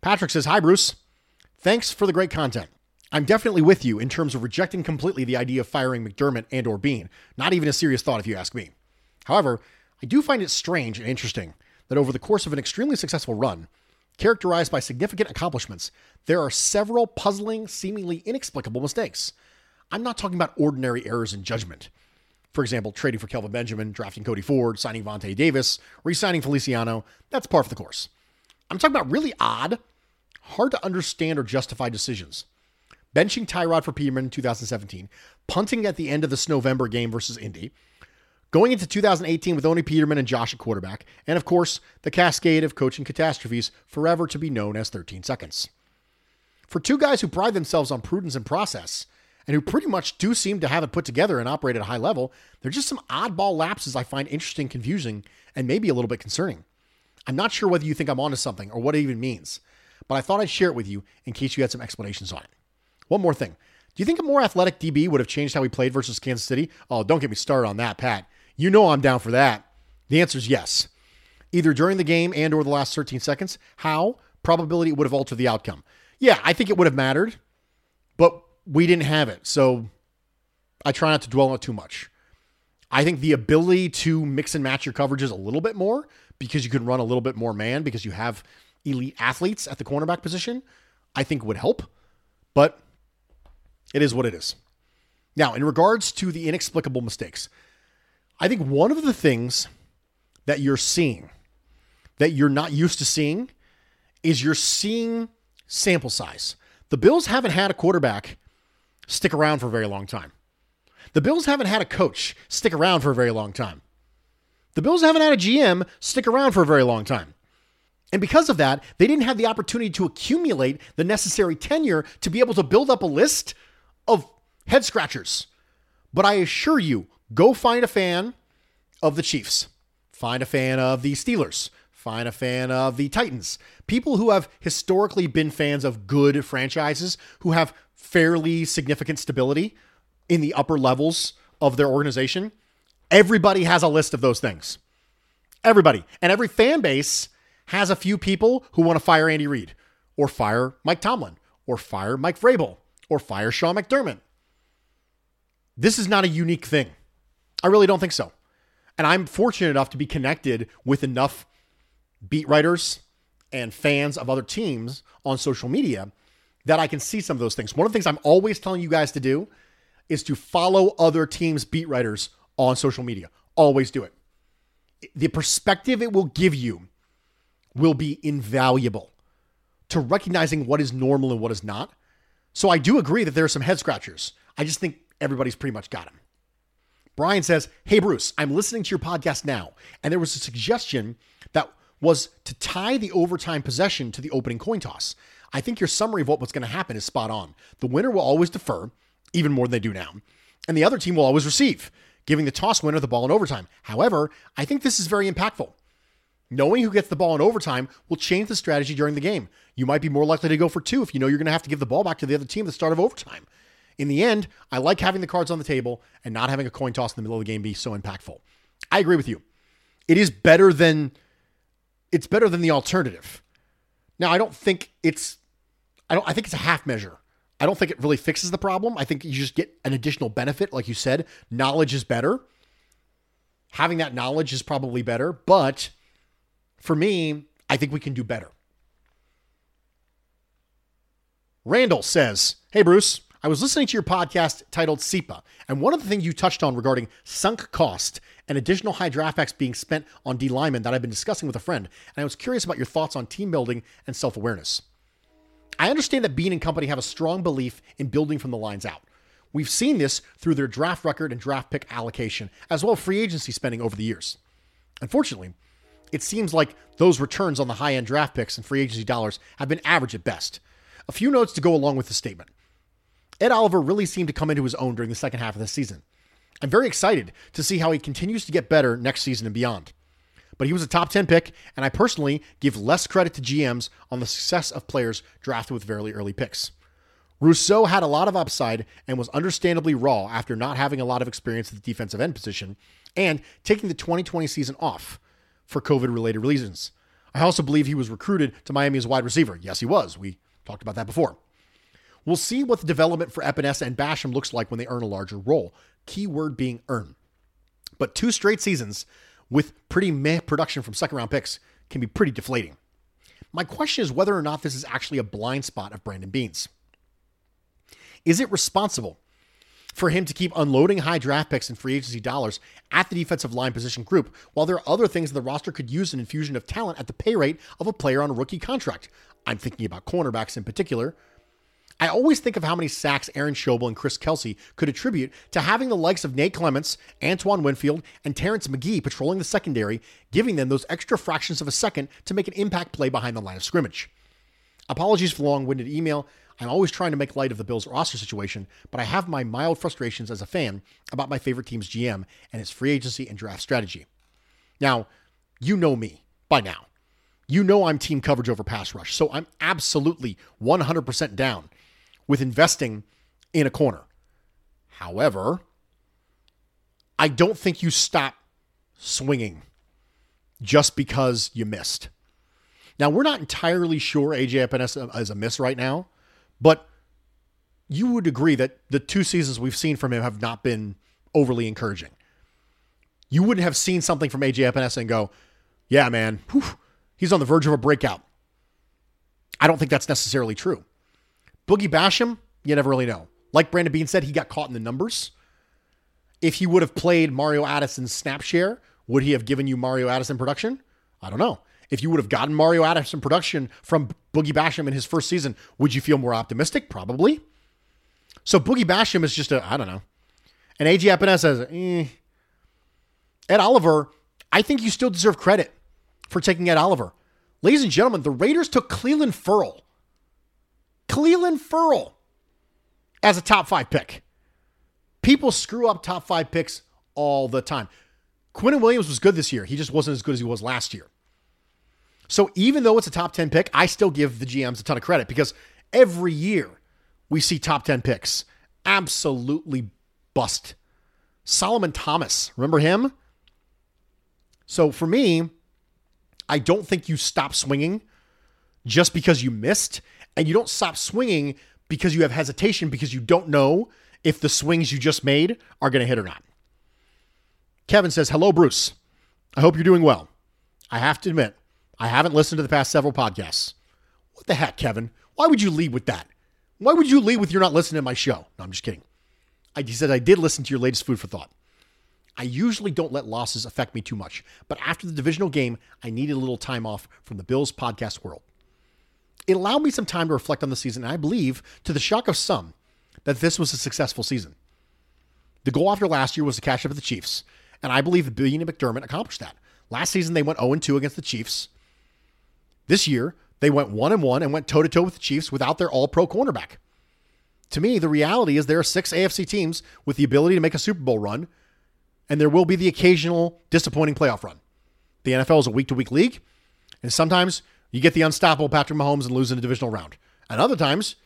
A: Patrick says, Hi, Bruce. Thanks for the great content. I'm definitely with you in terms of rejecting completely the idea of firing McDermott and or Beane. Not even a serious thought if you ask me. However, I do find it strange and interesting that over the course of an extremely successful run, characterized by significant accomplishments, there are several puzzling, seemingly inexplicable mistakes. I'm not talking about ordinary errors in judgment. For example, trading for Kelvin Benjamin, drafting Cody Ford, signing Vontae Davis, re signing Feliciano, that's par for the course. I'm talking about really odd, hard to understand or justify decisions. Benching Tyrod for Peterman in 2017, punting at the end of this November game versus Indy, going into 2018 with only Peterman and Josh at quarterback, and of course, the cascade of coaching catastrophes forever to be known as 13 seconds. For two guys who pride themselves on prudence and process, and who pretty much do seem to have it put together and operate at a high level, they're just some oddball lapses I find interesting, confusing, and maybe a little bit concerning. I'm not sure whether you think I'm onto something or what it even means, but I thought I'd share it with you in case you had some explanations on it. One more thing. Do you think a more athletic DB would have changed how he played versus Kansas City? Oh, don't get me started on that, Pat. You know I'm down for that. The answer is yes. Either during the game and or the last 13 seconds. How? Probability would have altered the outcome. Yeah, I think it would have mattered, but we didn't have it. So I try not to dwell on it too much. I think the ability to mix and match your coverages a little bit more because you can run a little bit more man because you have elite athletes at the cornerback position, I think would help. But it is what it is. Now, in regards to the inexplicable mistakes, I think one of the things that you're seeing that you're not used to seeing is you're seeing sample size. The Bills haven't had a quarterback stick around for a very long time. The Bills haven't had a coach stick around for a very long time. The Bills haven't had a GM stick around for a very long time. And because of that, they didn't have the opportunity to accumulate the necessary tenure to be able to build up a list of head scratchers. But I assure you, go find a fan of the Chiefs, find a fan of the Steelers, find a fan of the Titans. People who have historically been fans of good franchises, who have fairly significant stability in the upper levels of their organization. Everybody has a list of those things. Everybody. And every fan base has a few people who want to fire Andy Reid or fire Mike Tomlin or fire Mike Vrabel or fire Sean McDermott. This is not a unique thing. I really don't think so. And I'm fortunate enough to be connected with enough beat writers and fans of other teams on social media that I can see some of those things. One of the things I'm always telling you guys to do is to follow other teams' beat writers on social media. Always do it. The perspective it will give you will be invaluable to recognizing what is normal and what is not. So I do agree that there are some head scratchers. I just think everybody's pretty much got them. Brian says, Hey, Bruce, I'm listening to your podcast now, and there was a suggestion that was to tie the overtime possession to the opening coin toss. I think your summary of what was going to happen is spot on. The winner will always defer, even more than they do now, and the other team will always receive, giving the toss winner the ball in overtime. However, I think this is very impactful. Knowing who gets the ball in overtime will change the strategy during the game. You might be more likely to go for two if you know you're going to have to give the ball back to the other team at the start of overtime. In the end, I like having the cards on the table and not having a coin toss in the middle of the game be so impactful. I agree with you. It is better than it's better than the alternative. Now, I don't think it's I don't I think it's a half measure. I don't think it really fixes the problem. I think you just get an additional benefit like you said. Knowledge is better. Having that knowledge is probably better, but for me, I think we can do better. Randall says, Hey, Bruce, I was listening to your podcast titled SIPA, and one of the things you touched on regarding sunk cost and additional high draft packs being spent on D linemen that I've been discussing with a friend, and I was curious about your thoughts on team building and self awareness. I understand that Beane and company have a strong belief in building from the lines out. We've seen this through their draft record and draft pick allocation, as well as free agency spending over the years. Unfortunately, it seems like those returns on the high end draft picks and free agency dollars have been average at best. A few notes to go along with the statement. Ed Oliver really seemed to come into his own during the second half of the season. I'm very excited to see how he continues to get better next season and beyond. But he was a top 10 pick, and I personally give less credit to GMs on the success of players drafted with very early picks. Rousseau had a lot of upside and was understandably raw after not having a lot of experience at the defensive end position and taking the 2020 season off. for COVID related reasons. I also believe he was recruited to Miami as wide receiver. Yes, he was. We talked about that before. We'll see what the development for Epenesa and Basham looks like when they earn a larger role. Keyword being earn. But two straight seasons with pretty meh production from second round picks can be pretty deflating. My question is whether or not this is actually a blind spot of Brandon Beane's. Is it responsible for him to keep unloading high draft picks and free agency dollars at the defensive line position group, while there are other things the roster could use an infusion of talent at the pay rate of a player on a rookie contract? I'm thinking about cornerbacks in particular. I always think of how many sacks Aaron Schobel and Chris Kelsay could attribute to having the likes of Nate Clements, Antoine Winfield, and Terrence McGee patrolling the secondary, giving them those extra fractions of a second to make an impact play behind the line of scrimmage. Apologies for the long winded email. I'm always trying to make light of the Bills roster situation, but I have my mild frustrations as a fan about my favorite team's GM and his free agency and draft strategy. Now, you know me by now. You know I'm team coverage over pass rush, so I'm absolutely 100% down with investing in a corner. However, I don't think you stop swinging just because you missed. Now, we're not entirely sure AJ Epenesa uh, is a miss right now. But you would agree that the two seasons we've seen from him have not been overly encouraging. You wouldn't have seen something from AJ Epenesa and go, yeah, man, whew, he's on the verge of a breakout. I don't think that's necessarily true. Boogie Basham, you never really know. Like Brandon Beane said, he got caught in the numbers. If he would have played Mario Addison's snap share, would he have given you Mario Addison production? I don't know. If you would have gotten Mario Addison production from Boogie Basham in his first season, would you feel more optimistic? Probably. So Boogie Basham is just a, I don't know. And AJ Epenesa says, eh. Ed Oliver, I think you still deserve credit for taking Ed Oliver. Ladies and gentlemen, the Raiders took Clelin Ferrell. Clelin Ferrell as a top five pick. People screw up top five picks all the time. Quinnen Williams was good this year. He just wasn't as good as he was last year. So even though it's a top 10 pick, I still give the GMs a ton of credit because every year we see top 10 picks absolutely bust. Solomon Thomas, remember him? So for me, I don't think you stop swinging just because you missed, and you don't stop swinging because you have hesitation because you don't know if the swings you just made are going to hit or not. Kevin says, Hello, Bruce. I hope you're doing well. I have to admit, I haven't listened to the past several podcasts. What the heck, Kevin? Why would you lead with that? Why would you lead with you're not listening to my show? No, I'm just kidding. I, he said, I did listen to your latest food for thought. I usually don't let losses affect me too much, but after the divisional game, I needed a little time off from the Bills podcast world. It allowed me some time to reflect on the season, and I believe, to the shock of some, that this was a successful season. The goal after last year was to catch up with the Chiefs, and I believe Beane and McDermott accomplished that. Last season, they went 0 2 against the Chiefs. This year, they went 1 1 and went toe to toe with the Chiefs without their all pro cornerback. To me, the reality is there are six AFC teams with the ability to make a Super Bowl run, and there will be the occasional disappointing playoff run. The NFL is a week to week league, and sometimes you get the unstoppable Patrick Mahomes and lose in a divisional round. And other times,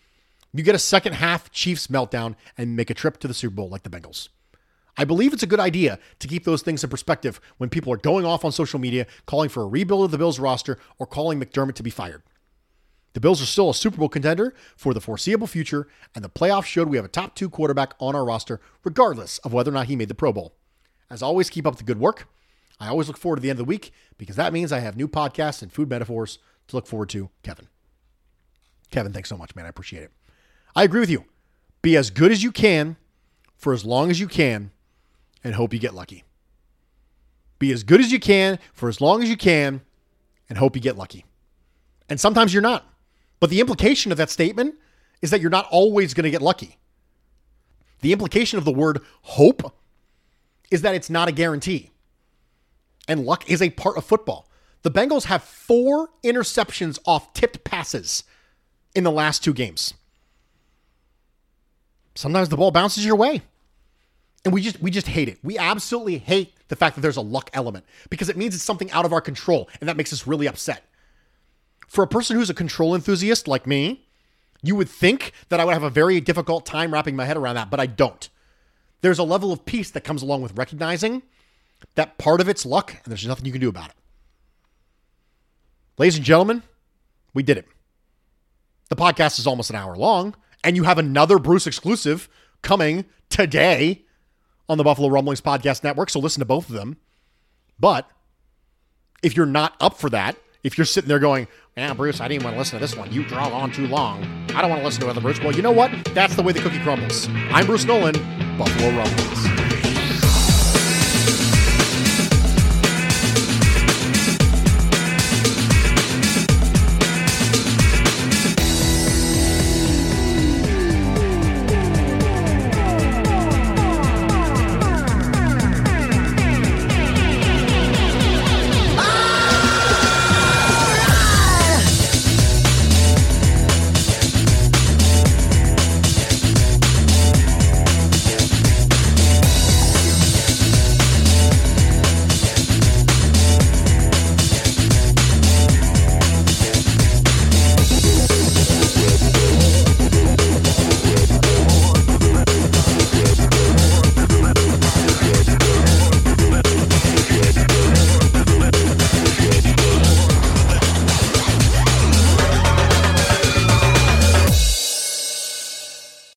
A: you get a second half Chiefs meltdown and make a trip to the Super Bowl like the Bengals. I believe it's a good idea to keep those things in perspective when people are going off on social media calling for a rebuild of the Bills roster or calling McDermott to be fired. The Bills are still a Super Bowl contender for the foreseeable future, and the playoffs showed we have a top two quarterback on our roster, regardless of whether or not he made the Pro Bowl. As always, keep up the good work. I always look forward to the end of the week because that means I have new podcasts and food metaphors to look forward to. Kevin. Kevin, thanks so much, man. I appreciate it. I agree with you. Be as good as you can for as long as you can and hope you get lucky. Be as good as you can for as long as you can and hope you get lucky. And sometimes you're not. But the implication of that statement is that you're not always going to get lucky. The implication of the word hope is that it's not a guarantee. And luck is a part of football. The Bengals have four interceptions off tipped passes in the last two games. Sometimes the ball bounces your way. And we just we just hate it. We absolutely hate the fact that there's a luck element because it means it's something out of our control and that makes us really upset. For a person who's a control enthusiast like me, you would think that I would have a very difficult time wrapping my head around that, but I don't. There's a level of peace that comes along with recognizing that part of it's luck and there's nothing you can do about it. Ladies and gentlemen, we did it. The podcast is almost an hour long, and you have another Bruce exclusive coming today on the Buffalo Rumblings Podcast Network. So listen to both of them. But if you're not up for that, if you're sitting there going, yeah, Bruce, I didn't want to listen to this one. You draw on too long. I don't want to listen to other Bruce. Well, you know what? That's the way the cookie crumbles. I'm Bruce Nolan, Buffalo Rumblings.